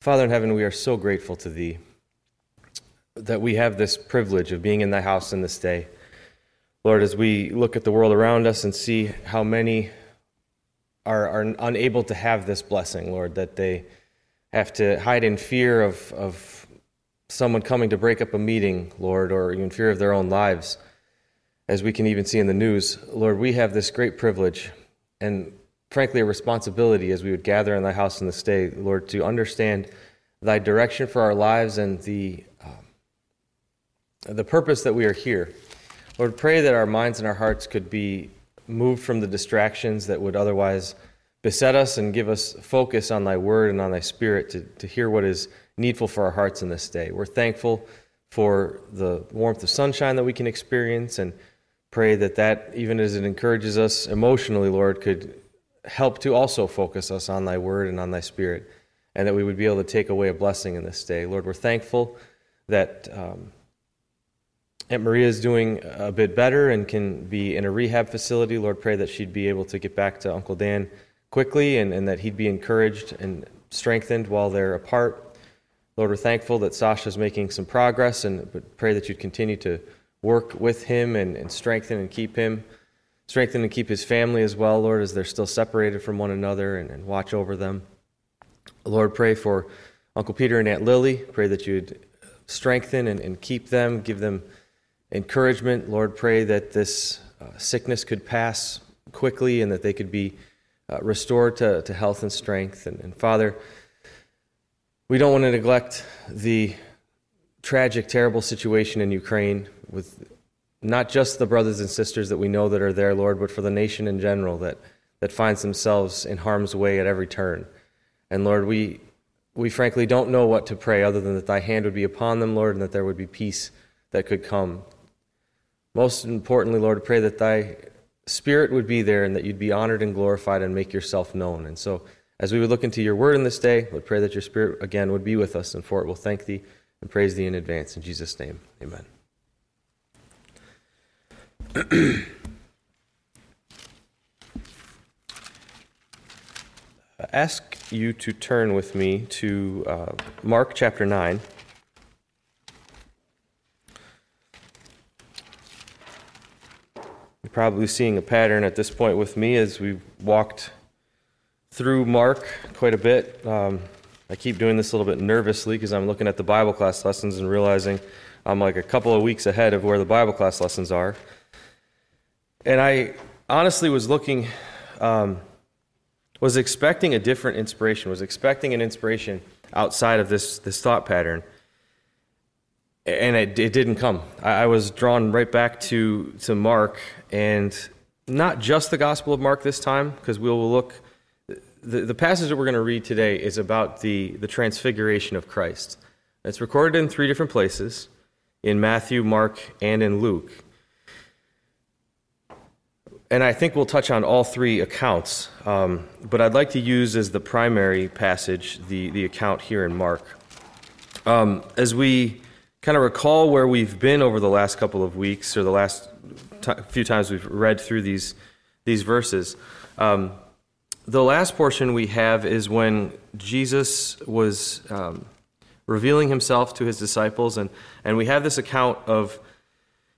Father in heaven, we are so grateful to Thee that we have this privilege of being in Thy house in this day. Lord, as we look at the world around us and see how many are, are unable to have this blessing, Lord, that they have to hide in fear of, of someone coming to break up a meeting, Lord, or in fear of their own lives, as we can even see in the news. Lord, we have this great privilege and frankly a responsibility as we would gather in thy house in this day, Lord, to understand thy direction for our lives and the, um, the purpose that we are here. Lord, pray that our minds and our hearts could be moved from the distractions that would otherwise beset us and give us focus on thy word and on thy spirit to, to hear what is needful for our hearts in this day. We're thankful for the warmth of sunshine that we can experience and pray that that, even as it encourages us emotionally, Lord, could help to also focus us on thy word and on thy spirit, and that we would be able to take away a blessing in this day. Lord, we're thankful that um, Aunt Maria is doing a bit better and can be in a rehab facility. Lord, pray that she'd be able to get back to Uncle Dan quickly and, and that he'd be encouraged and strengthened while they're apart. Lord, we're thankful that Sasha's making some progress and pray that you'd continue to work with him and, and strengthen and keep him. Strengthen and keep his family as well, Lord, as they're still separated from one another and, and watch over them. Lord, pray for Uncle Peter and Aunt Lily. Pray that you'd strengthen and, and keep them, give them encouragement. Lord, pray that this uh, sickness could pass quickly and that they could be uh, restored to, to health and strength. And, and Father, we don't want to neglect the tragic, terrible situation in Ukraine with not just the brothers and sisters that we know that are there, Lord, but for the nation in general that, that finds themselves in harm's way at every turn. And Lord, we, we frankly don't know what to pray other than that thy hand would be upon them, Lord, and that there would be peace that could come. Most importantly, Lord, pray that thy spirit would be there and that you'd be honored and glorified and make yourself known. And so, as we would look into your word in this day, we pray that your spirit again would be with us, and for it we'll thank thee and praise thee in advance. In Jesus' name, amen. ask you to turn with me to uh, Mark chapter 9. You're probably seeing a pattern at this point with me as we walked through Mark quite a bit. Um, I keep doing this a little bit nervously because I'm looking at the Bible class lessons and realizing I'm like a couple of weeks ahead of where the Bible class lessons are. And I honestly was looking, um, was expecting a different inspiration, was expecting an inspiration outside of this, this thought pattern. And it, it didn't come. I, I was drawn right back to, to Mark, and not just the Gospel of Mark this time, because we will look. The, the passage that we're going to read today is about the, the transfiguration of Christ. It's recorded in three different places in Matthew, Mark, and in Luke and I think we'll touch on all three accounts, um, but I'd like to use as the primary passage the, the account here in Mark. Um, as we kind of recall where we've been over the last couple of weeks, or the last t- few times we've read through these, these verses, um, the last portion we have is when Jesus was um, revealing himself to his disciples, and, and we have this account of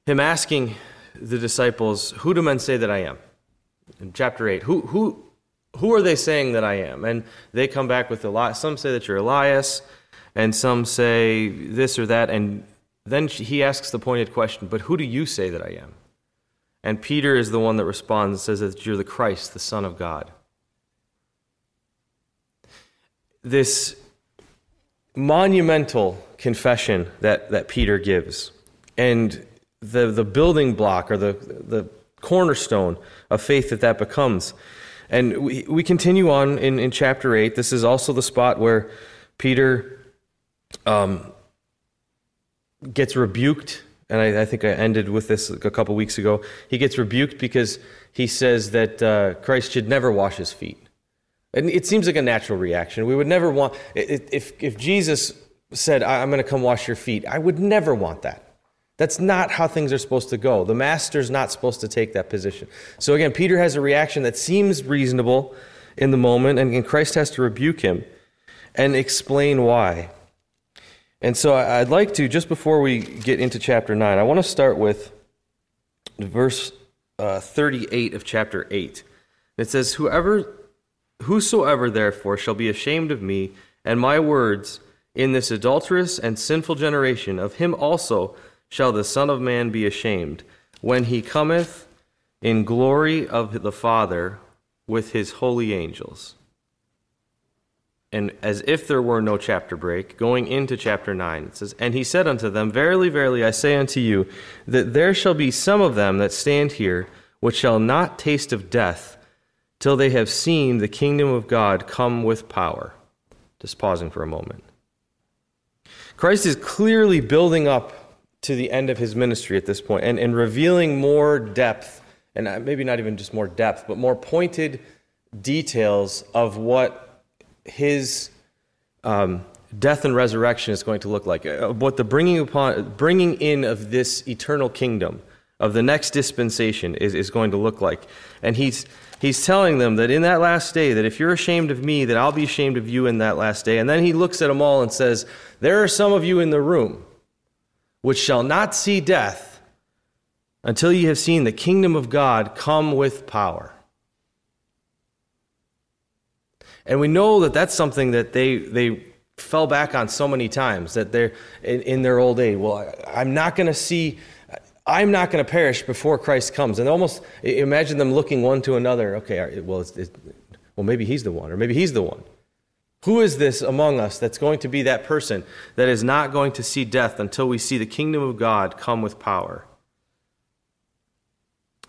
him asking the disciples, Who do men say that I am? In chapter 8, who, who, who are they saying that I am? And they come back with a lot. Some say that you're Elias, and some say this or that. And then he asks the pointed question, But who do you say that I am? And Peter is the one that responds and says that you're the Christ, the Son of God. This monumental confession that, that Peter gives. And the, the building block or the, the cornerstone of faith that that becomes. And we, we continue on in, in chapter 8. This is also the spot where Peter um, gets rebuked. And I, I, think I ended with this a couple weeks ago. He gets rebuked because he says that uh, Christ should never wash his feet. And it seems like a natural reaction. We would never want, if, if Jesus said, I'm going to come wash your feet, I would never want that. That's not how things are supposed to go. The master's not supposed to take that position. So again, Peter has a reaction that seems reasonable in the moment, and Christ has to rebuke him. and explain why. And so I'd like to, just before we get into chapter 9, I want to start with verse uh, 38 of chapter 8. It says, Whoever, Whosoever therefore shall be ashamed of me and my words in this adulterous and sinful generation, of him also shall the Son of Man be ashamed, when he cometh in glory of the Father with his holy angels and as if there were no chapter break, going into chapter 9. It says, And he said unto them, Verily, verily, I say unto you, that there shall be some of them that stand here, which shall not taste of death, till they have seen the kingdom of God come with power. Just pausing for a moment. Christ is clearly building up to the end of his ministry at this point and, and revealing more depth, and maybe not even just more depth, but more pointed details of what his um, death and resurrection is going to look like, uh, what the bringing upon, bringing in of this eternal kingdom, of the next dispensation, is, is going to look like. And he's he's telling them that in that last day, that if you're ashamed of me, that I'll be ashamed of you in that last day. And then he looks at them all and says, There are some of you in the room which shall not see death until ye have seen the kingdom of God come with power. And we know that that's something that they, they fell back on so many times that they're in, in their old age. Well, I'm not going to see, I'm not going to perish before Christ comes. And almost imagine them looking one to another. Okay, well, it's, well, maybe he's the one, or maybe he's the one. Who is this among us that's going to be that person that is not going to see death until we see the kingdom of God come with power?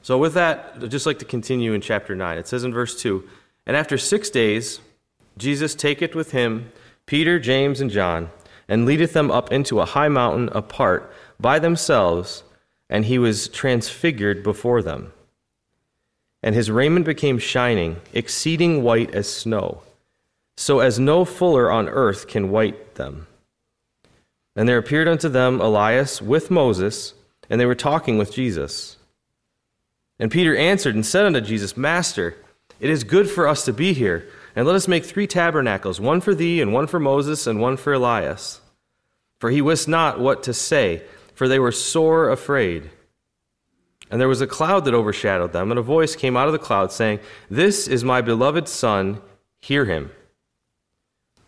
So, with that, I'd just like to continue in chapter 9. It says in verse 2 and after six days, Jesus taketh with him Peter, James, and John, and leadeth them up into a high mountain apart by themselves, and he was transfigured before them. And his raiment became shining, exceeding white as snow, so as no fuller on earth can white them. And there appeared unto them Elias with Moses, and they were talking with Jesus. And Peter answered and said unto Jesus, Master, it is good for us to be here, and let us make three tabernacles one for thee, and one for Moses, and one for Elias. For he wist not what to say, for they were sore afraid. And there was a cloud that overshadowed them, and a voice came out of the cloud, saying, This is my beloved Son, hear him.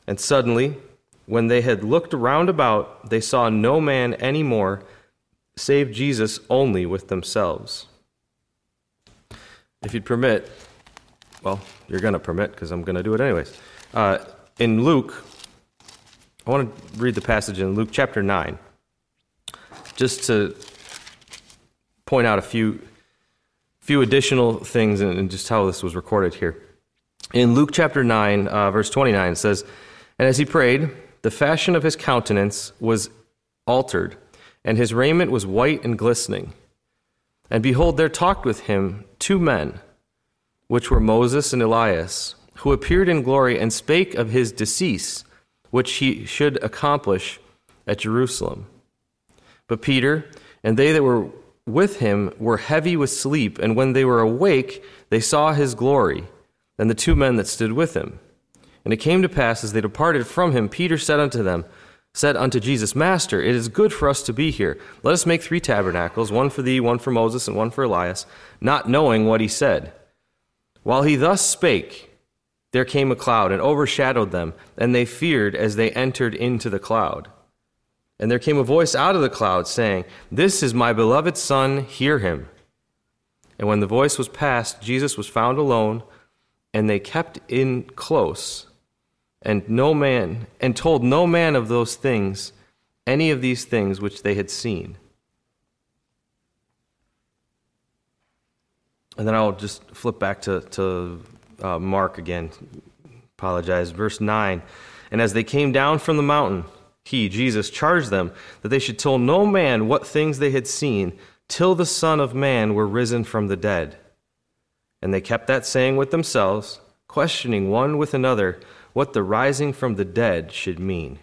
And suddenly, when they had looked round about, they saw no man any more, save Jesus only with themselves. If you'd permit, well, you're going to permit because I'm going to do it anyways. Uh, in Luke, I want to read the passage in Luke chapter 9, just to point out a few, few additional things and, just how this was recorded here. In Luke chapter 9, uh, verse 29, it says, And as he prayed, the fashion of his countenance was altered, and his raiment was white and glistening. And behold, there talked with him two men which were Moses and Elias, who appeared in glory and spake of his decease, which he should accomplish at Jerusalem. But Peter and they that were with him were heavy with sleep, and when they were awake, they saw his glory, and the two men that stood with him. And it came to pass, as they departed from him, Peter said unto them, said unto Jesus, Master, it is good for us to be here. Let us make three tabernacles, one for thee, one for Moses, and one for Elias, not knowing what he said. While he thus spake, there came a cloud and overshadowed them, and they feared as they entered into the cloud. And there came a voice out of the cloud saying, This is my beloved Son, hear him. And when the voice was past, Jesus was found alone, and they kept in close, and no man, and told no man of those things, any of these things which they had seen. And then I'll just flip back to, to uh, Mark again. Apologize. Verse 9. And as they came down from the mountain, he, Jesus, charged them that they should tell no man what things they had seen till the Son of Man were risen from the dead. And they kept that saying with themselves, questioning one with another what the rising from the dead should mean.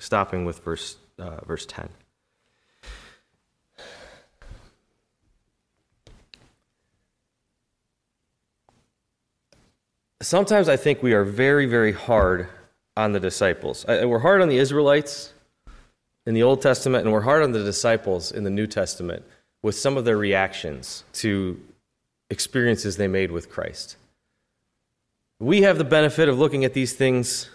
Stopping with verse, uh, verse 10. sometimes I think we are very, very hard on the disciples. We're hard on the Israelites in the Old Testament, and we're hard on the disciples in the New Testament with some of their reactions to experiences they made with Christ. We have the benefit of looking at these things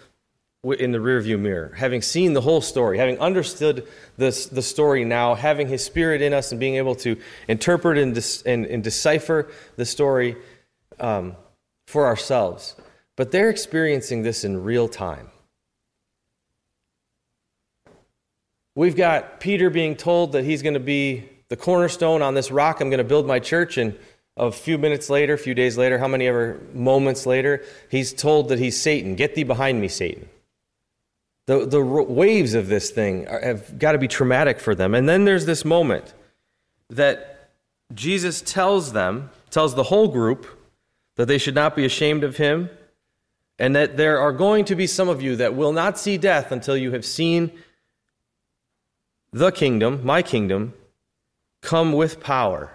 in the rearview mirror, having seen the whole story, having understood this, the story now, having His Spirit in us, and being able to interpret and, and, and decipher the story um, for ourselves. But they're experiencing this in real time. We've got Peter being told that he's going to be the cornerstone on this rock. I'm going to build my church. And a few minutes later, a few days later, how many ever moments later, he's told that he's Satan. Get thee behind me, Satan. The, the waves of this thing are, have got to be traumatic for them. And then there's this moment that Jesus tells them, tells the whole group, that they should not be ashamed of him, and that there are going to be some of you that will not see death until you have seen the kingdom, my kingdom, come with power.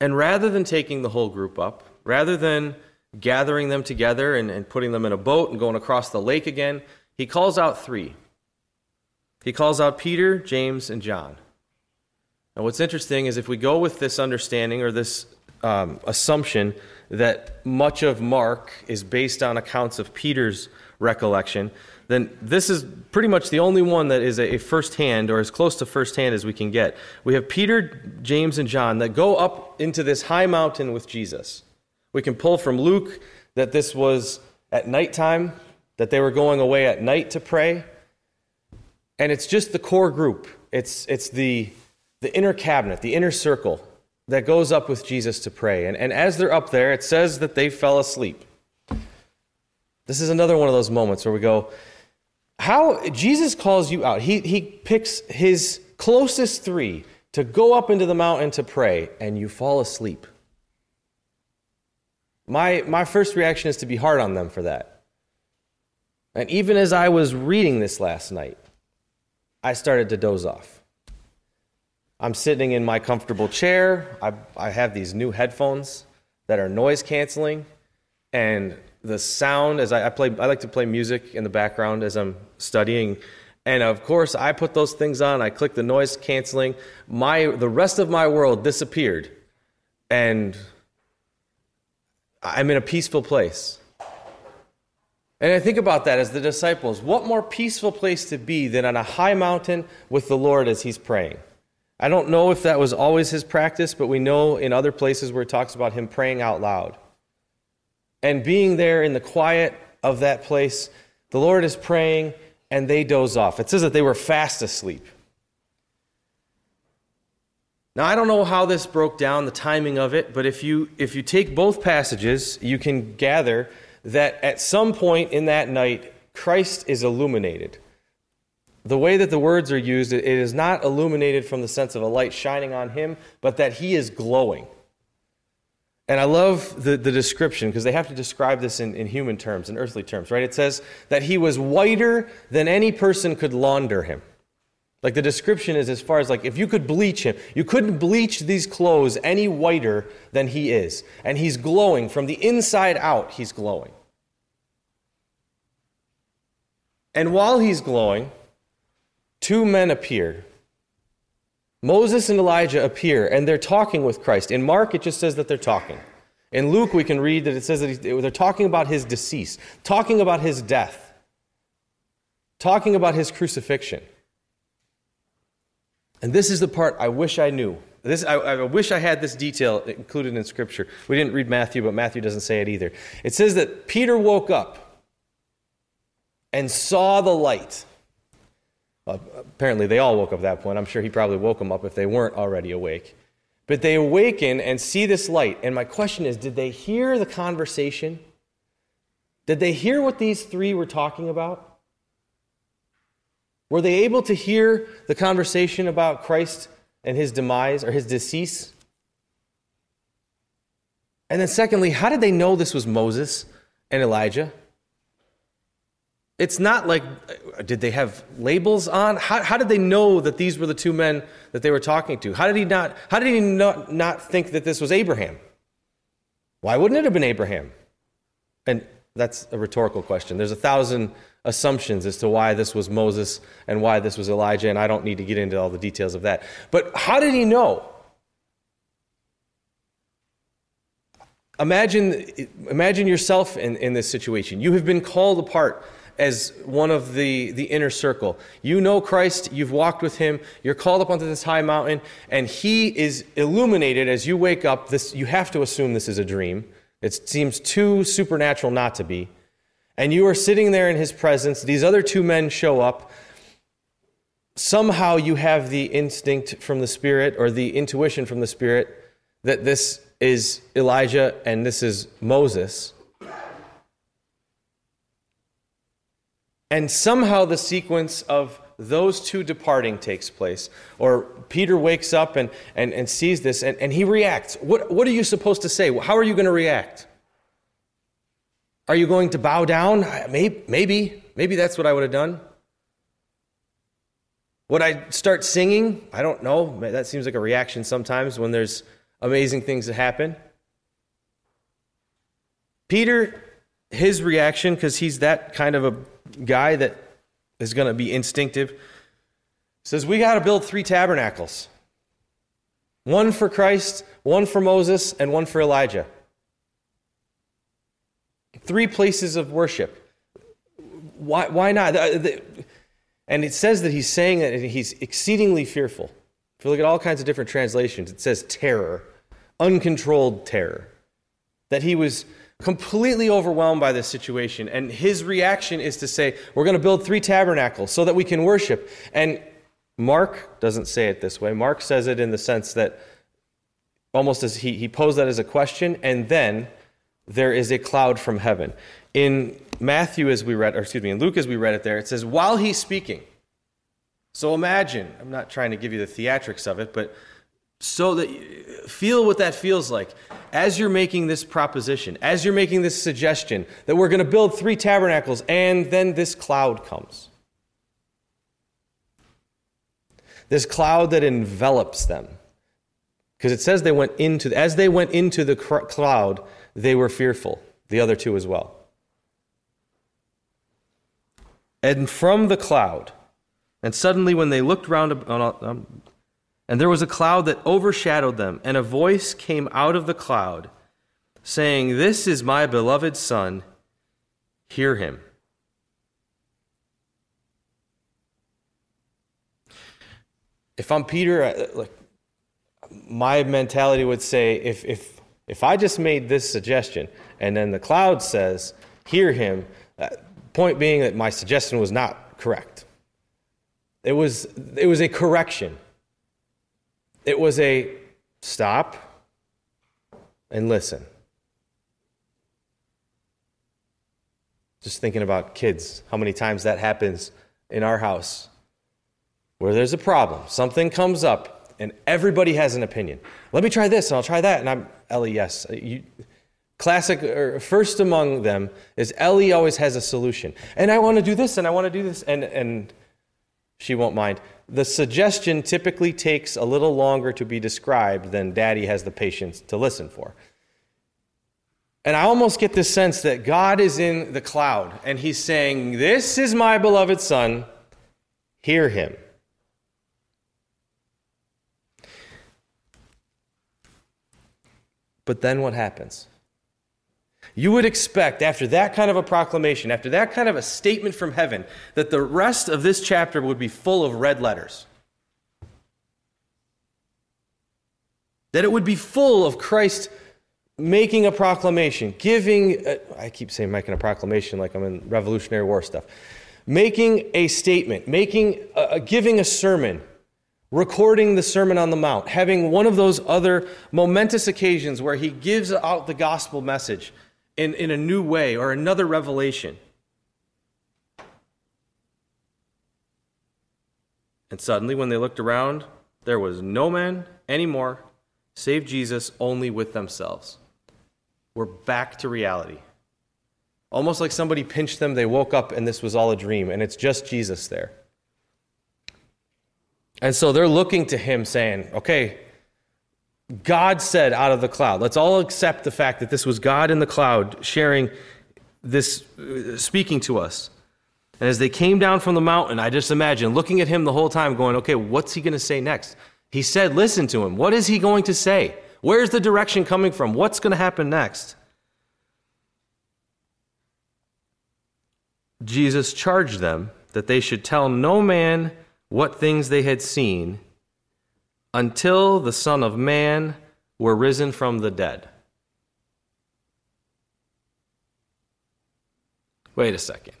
And rather than taking the whole group up, rather than gathering them together and, and putting them in a boat and going across the lake again, he calls out three. He calls out Peter, James, and John. And what's interesting is if we go with this understanding or this um, assumption that much of Mark is based on accounts of Peter's recollection, then this is pretty much the only one that is a firsthand or as close to firsthand as we can get. We have Peter, James, and John that go up into this high mountain with Jesus. We can pull from Luke that this was at nighttime, that they were going away at night to pray. And it's just the core group. It's, it's the, the inner cabinet, the inner circle that goes up with Jesus to pray. And, and as they're up there, it says that they fell asleep. This is another one of those moments where we go, how Jesus calls you out. He, he picks his closest three to go up into the mountain to pray, and you fall asleep. My, my first reaction is to be hard on them for that. And even as I was reading this last night, I started to doze off. I'm sitting in my comfortable chair. I, I have these new headphones that are noise canceling, and the sound as I, I play I like to play music in the background as I'm studying. And of course, I put those things on. I click the noise canceling. My the rest of my world disappeared, and I'm in a peaceful place. And I think about that as the disciples. What more peaceful place to be than on a high mountain with the Lord as He's praying? I don't know if that was always His practice, but we know in other places where it talks about Him praying out loud and being there in the quiet of that place, the Lord is praying and they doze off. It says that they were fast asleep. Now, I don't know how this broke down, the timing of it, but if you, if you take both passages, you can gather that at some point in that night, Christ is illuminated. The way that the words are used, it is not illuminated from the sense of a light shining on him, but that he is glowing. And I love the, the description because they have to describe this in, in human terms, in earthly terms, right? It says that he was whiter than any person could launder him. Like the description is as far as like if you could bleach him, you couldn't bleach these clothes any whiter than he is. And he's glowing from the inside out, he's glowing. And while he's glowing, two men appear Moses and Elijah appear and they're talking with Christ. In Mark, it just says that they're talking. In Luke, we can read that it says that they're talking about his decease, talking about his death, talking about his crucifixion. And this is the part I wish I knew. This, I, I, wish I had this detail included in Scripture. We didn't read Matthew, but Matthew doesn't say it either. It says that Peter woke up and saw the light. Uh, apparently, they all woke up at that point. I'm sure he probably woke them up if they weren't already awake. But they awaken and see this light. And my question is did they hear the conversation? Did they hear what these three were talking about? Were they able to hear the conversation about Christ and his demise or his decease? And then, secondly, how did they know this was Moses and Elijah? It's not like, uh, did they have labels on? How, how did they know that these were the two men that they were talking to? How did he not, how did he not, not think that this was Abraham? Why wouldn't it have been Abraham? And that's a rhetorical question. There's a thousand assumptions as to why this was Moses and why this was Elijah, and I don't need to get into all the details of that. But how did he know? Imagine, imagine yourself in, in this situation. You have been called apart as one of the, the inner circle. You know Christ, you've walked with him, you're called up onto this high mountain, and he is illuminated as you wake up. This, you have to assume this is a dream. It seems too supernatural not to be. And you are sitting there in his presence. These other two men show up. Somehow you have the instinct from the Spirit or the intuition from the Spirit that this is Elijah and this is Moses. And somehow the sequence of those two departing takes place. Or Peter wakes up and, and, and sees this and, and he reacts. What, what are you supposed to say? How are you going to react? Are you going to bow down? Maybe, maybe, maybe that's what I would have done. Would I start singing? I don't know. That seems like a reaction sometimes when there's amazing things that happen. Peter, his reaction, because he's that kind of a guy that is going to be instinctive, says, We got to build three tabernacles one for Christ, one for Moses, and one for Elijah. Three places of worship. Why, why not? And it says that he's saying that he's exceedingly fearful. If you look at all kinds of different translations, it says terror, uncontrolled terror. That he was completely overwhelmed by this situation. And his reaction is to say, We're going to build three tabernacles so that we can worship. And Mark doesn't say it this way. Mark says it in the sense that almost as he, he posed that as a question, and then there is a cloud from heaven. In Matthew, as we read, or excuse me, in Luke, as we read it there, it says, while he's speaking. So imagine, I'm not trying to give you the theatrics of it, but so that feel what that feels like as you're making this proposition, as you're making this suggestion that we're going to build three tabernacles, and then this cloud comes. This cloud that envelops them. Because it says they went into, as they went into the cloud, they were fearful, the other two as well. And from the cloud, and suddenly when they looked round, and there was a cloud that overshadowed them, and a voice came out of the cloud, saying, This is my beloved Son, hear him. If I'm Peter, like my mentality would say, if, if, if I just made this suggestion and then the cloud says, hear him, uh, point being that my suggestion was not correct. It was, it was a correction. It was a stop and listen. Just thinking about kids, how many times that happens in our house where there's a problem, something comes up, and everybody has an opinion. Let me try this, and I'll try that. And I'm, Ellie, yes. Uh, you, classic, or first among them is Ellie always has a solution. And I want to do this, and I want to do this, and, and she won't mind the suggestion typically takes a little longer to be described than daddy has the patience to listen for. And I almost get this sense that God is in the cloud and he's saying, This is my beloved son, hear him. But then what happens? You would expect, after that kind of a proclamation, after that kind of a statement from heaven, that the rest of this chapter would be full of red letters. That it would be full of Christ making a proclamation, giving, a, I keep saying making a proclamation like I'm in Revolutionary War stuff, making a statement, making, a, giving a sermon, recording the Sermon on the Mount, having one of those other momentous occasions where he gives out the gospel message in, in a new way or another revelation. And suddenly, when they looked around, there was no man anymore save Jesus only with themselves. We're back to reality. Almost like somebody pinched them, they woke up and this was all a dream, and it's just Jesus there. And so they're looking to him saying, Okay, God said out of the cloud. Let's all accept the fact that this was God in the cloud sharing this, uh, speaking to us. And as they came down from the mountain, I just imagine looking at him the whole time, going, okay, what's he going to say next? He said, listen to him. What is he going to say? Where's the direction coming from? What's going to happen next? Jesus charged them that they should tell no man what things they had seen until the Son of Man were risen from the dead. Wait a second.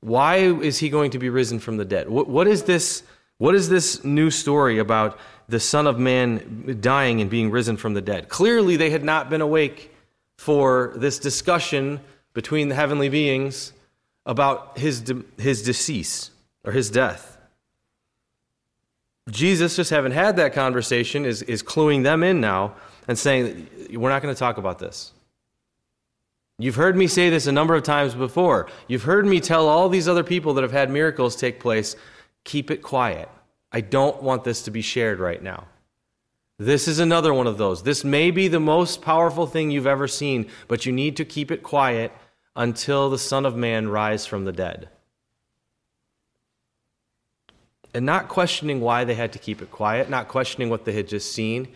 Why is he going to be risen from the dead? What, what, is this, what is this new story about the Son of Man dying and being risen from the dead? Clearly, they had not been awake for this discussion between the heavenly beings about his, de- his decease or his death. Jesus, just having had that conversation, is, is cluing them in now and saying, We're not going to talk about this. You've heard me say this a number of times before. You've heard me tell all these other people that have had miracles take place keep it quiet. I don't want this to be shared right now. This is another one of those. This may be the most powerful thing you've ever seen, but you need to keep it quiet until the Son of Man rise from the dead. And not questioning why they had to keep it quiet, not questioning what they had just seen,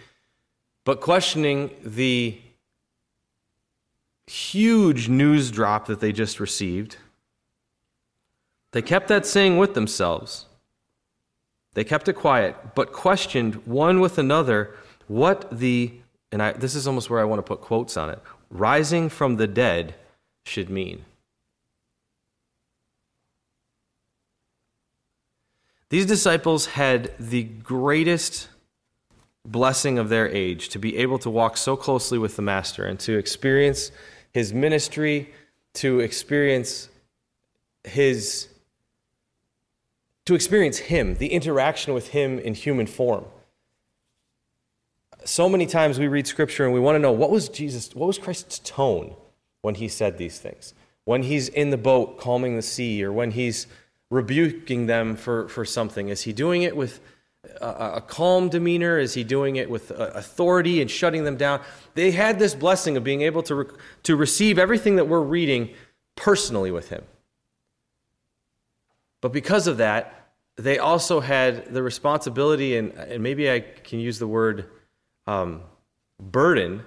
but questioning the huge news drop that they just received. They kept that saying with themselves. They kept it quiet, but questioned one with another what the, and I, this is almost where I want to put quotes on it, rising from the dead should mean. These disciples had the greatest blessing of their age to be able to walk so closely with the Master and to experience his ministry, to experience his to experience him, the interaction with him in human form. So many times we read scripture and we want to know what was Jesus, what was Christ's tone when he said these things? When he's in the boat calming the sea or when he's rebuking them for, for something? Is he doing it with a, a calm demeanor? Is he doing it with uh, authority and shutting them down? They had this blessing of being able to, re- to receive everything that we're reading personally with him. But because of that, they also had the responsibility, and, and maybe I can use the word um, burden,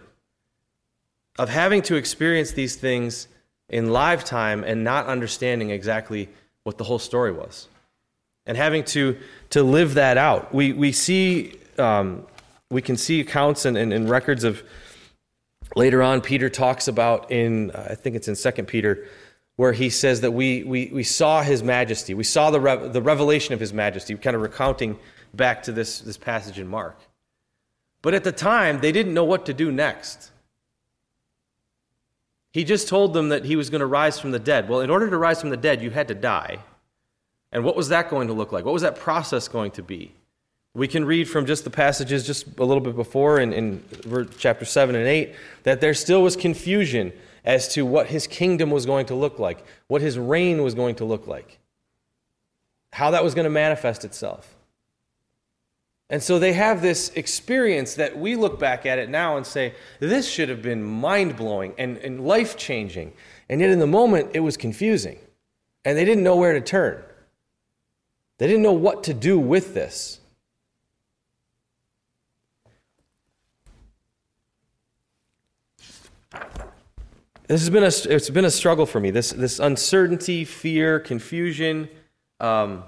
of having to experience these things in lifetime and not understanding exactly what the whole story was and having to, to live that out. We, we see, um, we can see accounts and, and, and, records of later on, Peter talks about in, I think it's in Second Peter, where he says that we, we, we saw his majesty. We saw the, re- the revelation of his majesty, kind of recounting back to this, this passage in Mark. But at the time, they didn't know what to do next. He just told them that he was going to rise from the dead. Well, in order to rise from the dead, you had to die. And what was that going to look like? What was that process going to be? We can read from just the passages just a little bit before in, in chapter 7 and 8 that there still was confusion as to what his kingdom was going to look like, what his reign was going to look like, how that was going to manifest itself. And so they have this experience that we look back at it now and say, this should have been mind blowing and, and life changing. And yet in the moment, it was confusing. And they didn't know where to turn. They didn't know what to do with this. This has been a, it's been a struggle for me. This, this uncertainty, fear, confusion um,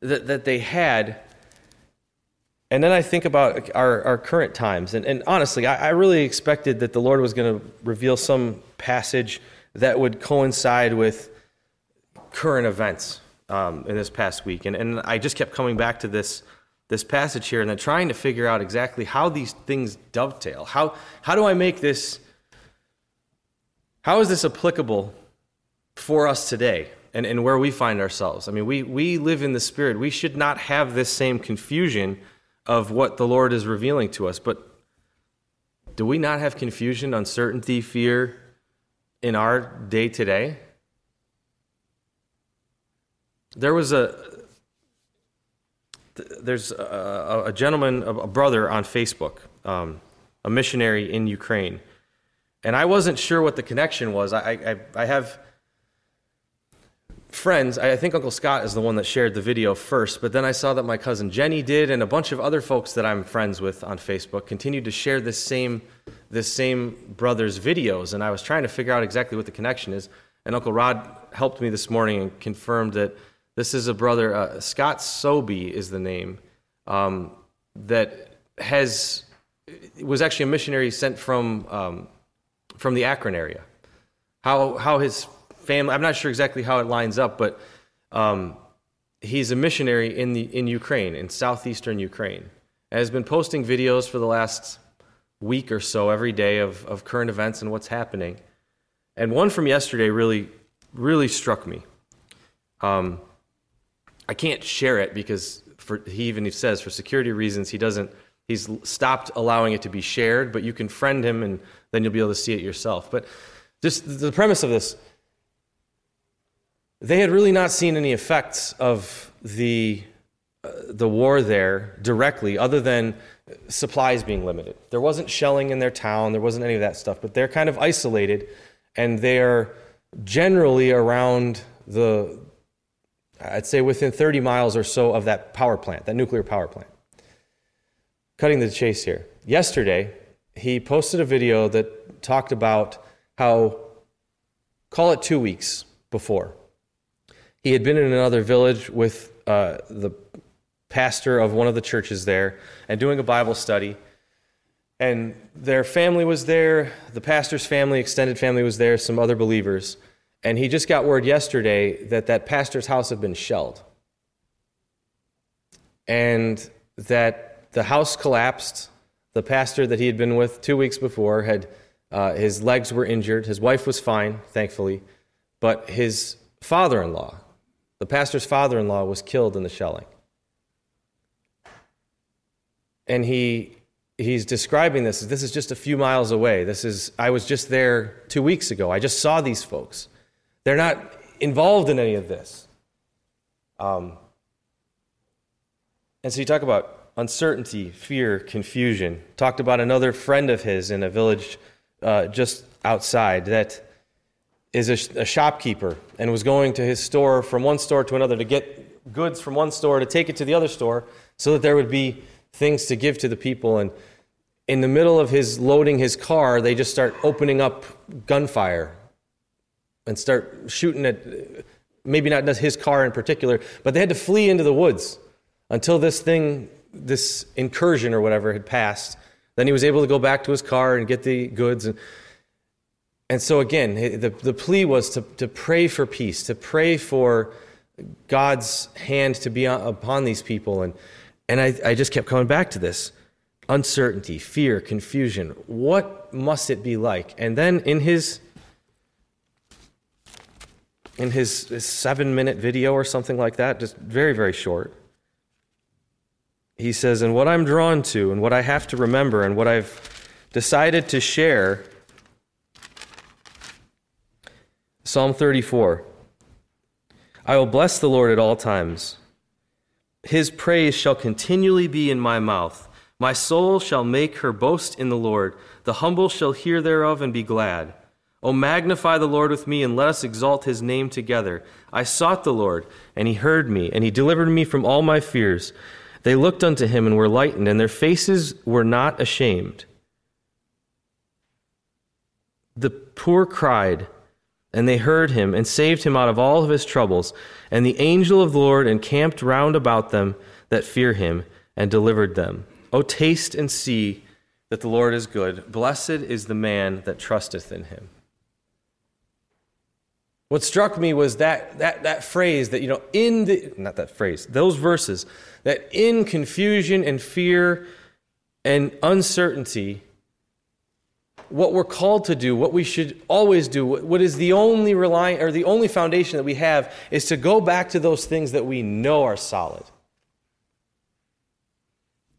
that, that they had. And then I think about our, our current times. And, and honestly, I, I really expected that the Lord was going to reveal some passage that would coincide with current events um, in this past week, and, and I just kept coming back to this this passage here, and then trying to figure out exactly how these things dovetail. How how do I make this? How is this applicable for us today and, and where we find ourselves? I mean, we we live in the Spirit. We should not have this same confusion of what the Lord is revealing to us, but do we not have confusion, uncertainty, fear in our day today? There was a there's a, a gentleman, a brother on Facebook, um, a missionary in Ukraine, and I wasn't sure what the connection was. I, I, I have friends. I think Uncle Scott is the one that shared the video first, but then I saw that my cousin Jenny did, and a bunch of other folks that I'm friends with on Facebook continued to share this same this same brother's videos, and I was trying to figure out exactly what the connection is. And Uncle Rod helped me this morning and confirmed that this is a brother. Uh, Scott Sobey is the name um, that has was actually a missionary sent from um, from the Akron area. How how his family. I'm not sure exactly how it lines up, but um, he's a missionary in the in Ukraine, in southeastern Ukraine, and has been posting videos for the last week or so every day of, of current events and what's happening. And one from yesterday really, really struck me. Um, I can't share it because for, he even says for security reasons he doesn't. He's stopped allowing it to be shared, but you can friend him and then you'll be able to see it yourself. But just the premise of this they had really not seen any effects of the, uh, the war there directly, other than supplies being limited. There wasn't shelling in their town, there wasn't any of that stuff, but they're kind of isolated, and they're generally around the, I'd say within 30 miles or so of that power plant, that nuclear power plant. Cutting the chase here. Yesterday, he posted a video that talked about how, call it two weeks before, he had been in another village with uh, the pastor of one of the churches there and doing a Bible study. And their family was there, the pastor's family, extended family was there, some other believers. And he just got word yesterday that that pastor's house had been shelled. And that the house collapsed. The pastor that he had been with two weeks before had uh, his legs were injured. His wife was fine, thankfully, but his father-in-law the pastor's father in law was killed in the shelling. And he, he's describing this. This is just a few miles away. This is, I was just there two weeks ago. I just saw these folks. They're not involved in any of this. Um, and so you talk about uncertainty, fear, confusion. Talked about another friend of his in a village uh, just outside that is a, a, shopkeeper and was going to his store from one store to another to get goods from one store to take it to the other store so that there would be things to give to the people. And in the middle of his loading his car, they just start opening up gunfire and start shooting at maybe not his car in particular, but they had to flee into the woods until this thing, this incursion or whatever, had passed. Then he was able to go back to his car and get the goods. And and so, again, the, the plea was to, to pray for peace, to pray for God's hand to be upon these people. And, and I, I just kept coming back to this uncertainty, fear, confusion. What must it be like? And then in his in his, his seven minute video or something like that, just very, very short, he says, And what I'm drawn to, and what I have to remember, and what I've decided to share Psalm 34 I will bless the Lord at all times. His praise shall continually be in my mouth. My soul shall make her boast in the Lord. The humble shall hear thereof and be glad. O magnify the Lord with me, and let us exalt his name together. I sought the Lord, and he heard me, and he delivered me from all my fears. They looked unto him and were lightened, and their faces were not ashamed. The poor cried, and they heard him and saved him out of all of his troubles. And the angel of the Lord encamped round about them that fear him and delivered them. O taste and see that the Lord is good. Blessed is the man that trusteth in him. What struck me was that, that, that phrase that, you know, in the, not that phrase, those verses, that in confusion and fear and uncertainty, what we're called to do, what we should always do, what is the only relying or the only foundation that we have is to go back to those things that we know are solid.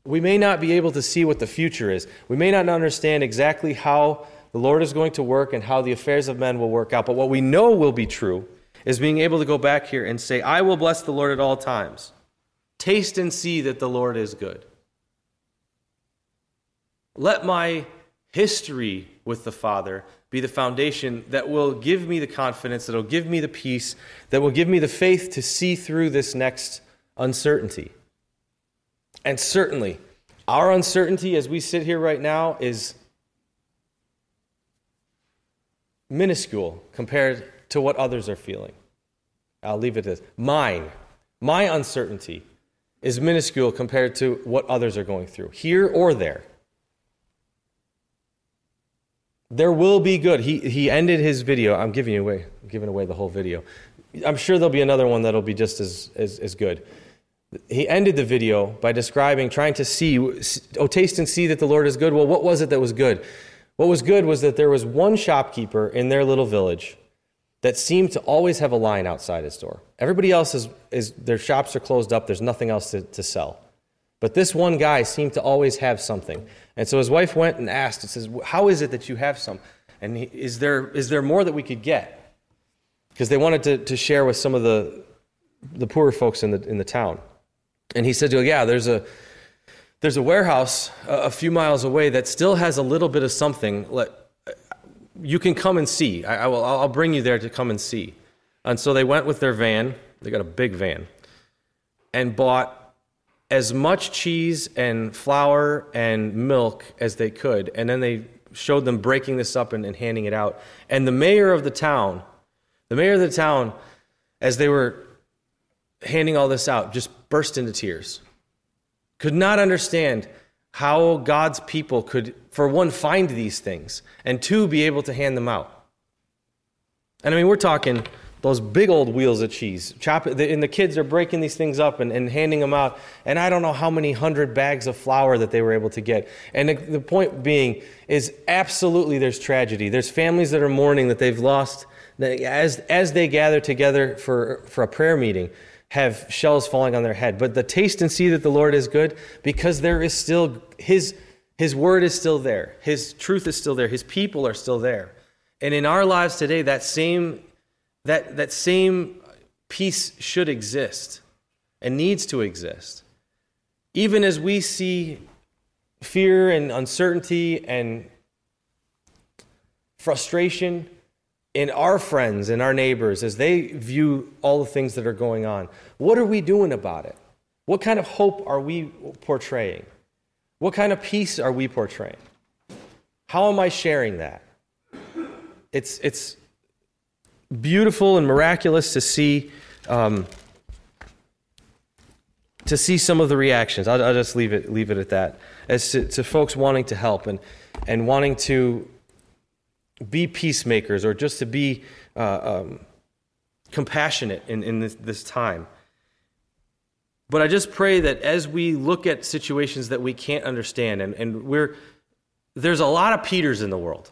We may not be able to see what the future is. We may not understand exactly how the Lord is going to work and how the affairs of men will work out. But what we know will be true is being able to go back here and say, I will bless the Lord at all times. Taste and see that the Lord is good. Let my history with the Father be the foundation that will give me the confidence, that will give me the peace, that will give me the faith to see through this next uncertainty. And certainly, our uncertainty as we sit here right now is minuscule compared to what others are feeling. I'll leave it as mine. My uncertainty is minuscule compared to what others are going through, here or there. There will be good. He, he ended his video. I'm giving you away, I'm giving away the whole video. I'm sure there'll be another one that'll be just as, as, as good. He ended the video by describing, trying to see, oh, taste and see that the Lord is good. Well, what was it that was good? What was good was that there was one shopkeeper in their little village that seemed to always have a line outside his door. Everybody else is, is their shops are closed up, there's nothing else to, to sell. But this one guy seemed to always have something. And so his wife went and asked, and says, How is it that you have some? And he, is, there, is there more that we could get? Because they wanted to, to share with some of the, the poorer folks in the, in the town. And he said, Yeah, there's a, there's a warehouse a, a few miles away that still has a little bit of something. Let, you can come and see. I, I will, I'll bring you there to come and see. And so they went with their van. They got a big van and bought as much cheese and flour and milk as they could. And then they showed them breaking this up and, and handing it out. And the mayor of the town, the mayor of the town, as they were handing all this out, just burst into tears. Could not understand how God's people could, for one, find these things, and two, be able to hand them out. And I mean, we're talking those big old wheels of cheese. Chop, and the kids are breaking these things up and, and handing them out. And I don't know how many hundred bags of flour that they were able to get. And the, the point being is absolutely there's tragedy. There's families that are mourning that they've lost. that As, as they gather together for, for a prayer meeting, have shells falling on their head. But the taste and see that the Lord is good because there is still his his word is still there. His truth is still there. His people are still there. And in our lives today that same that that same peace should exist and needs to exist. Even as we see fear and uncertainty and frustration in our friends and our neighbors as they view all the things that are going on? What are we doing about it? What kind of hope are we portraying? What kind of peace are we portraying? How am I sharing that? It's, it's beautiful and miraculous to see. Um, to see some of the reactions, I'll, I'll, just leave it leave it at that. As to, to folks wanting to help and and wanting to be peacemakers or just to be uh, um, compassionate in, in this, this time. But I just pray that as we look at situations that we can't understand, and, and we're, there's a lot of Peters in the world,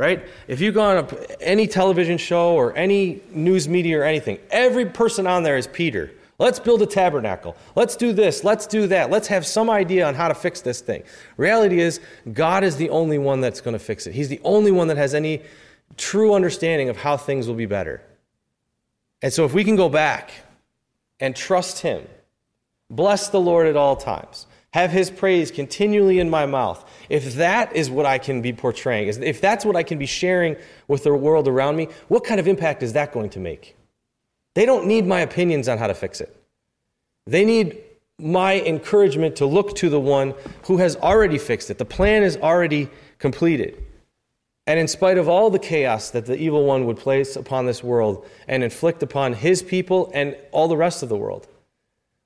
right? If you go on a, any television show or any news media or anything, every person on there is Peter. Let's build a tabernacle. Let's do this. Let's do that. Let's have some idea on how to fix this thing. Reality is, God is the only one that's going to fix it. He's the only one that has any true understanding of how things will be better. And so, if we can go back and trust Him, bless the Lord at all times, have His praise continually in my mouth, if that is what I can be portraying, if that's what I can be sharing with the world around me, what kind of impact is that going to make? They don't need my opinions on how to fix it. They need my encouragement to look to the one who has already fixed it. The plan is already completed. And in spite of all the chaos that the evil one would place upon this world and inflict upon his people and all the rest of the world,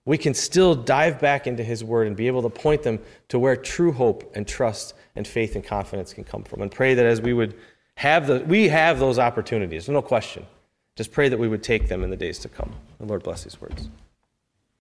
we can still dive back into his word and be able to point them to where true hope and trust and faith and confidence can come from. And pray that as we would have the we have those opportunities, no question. Just pray that we would take them in the days to come. The Lord bless these words.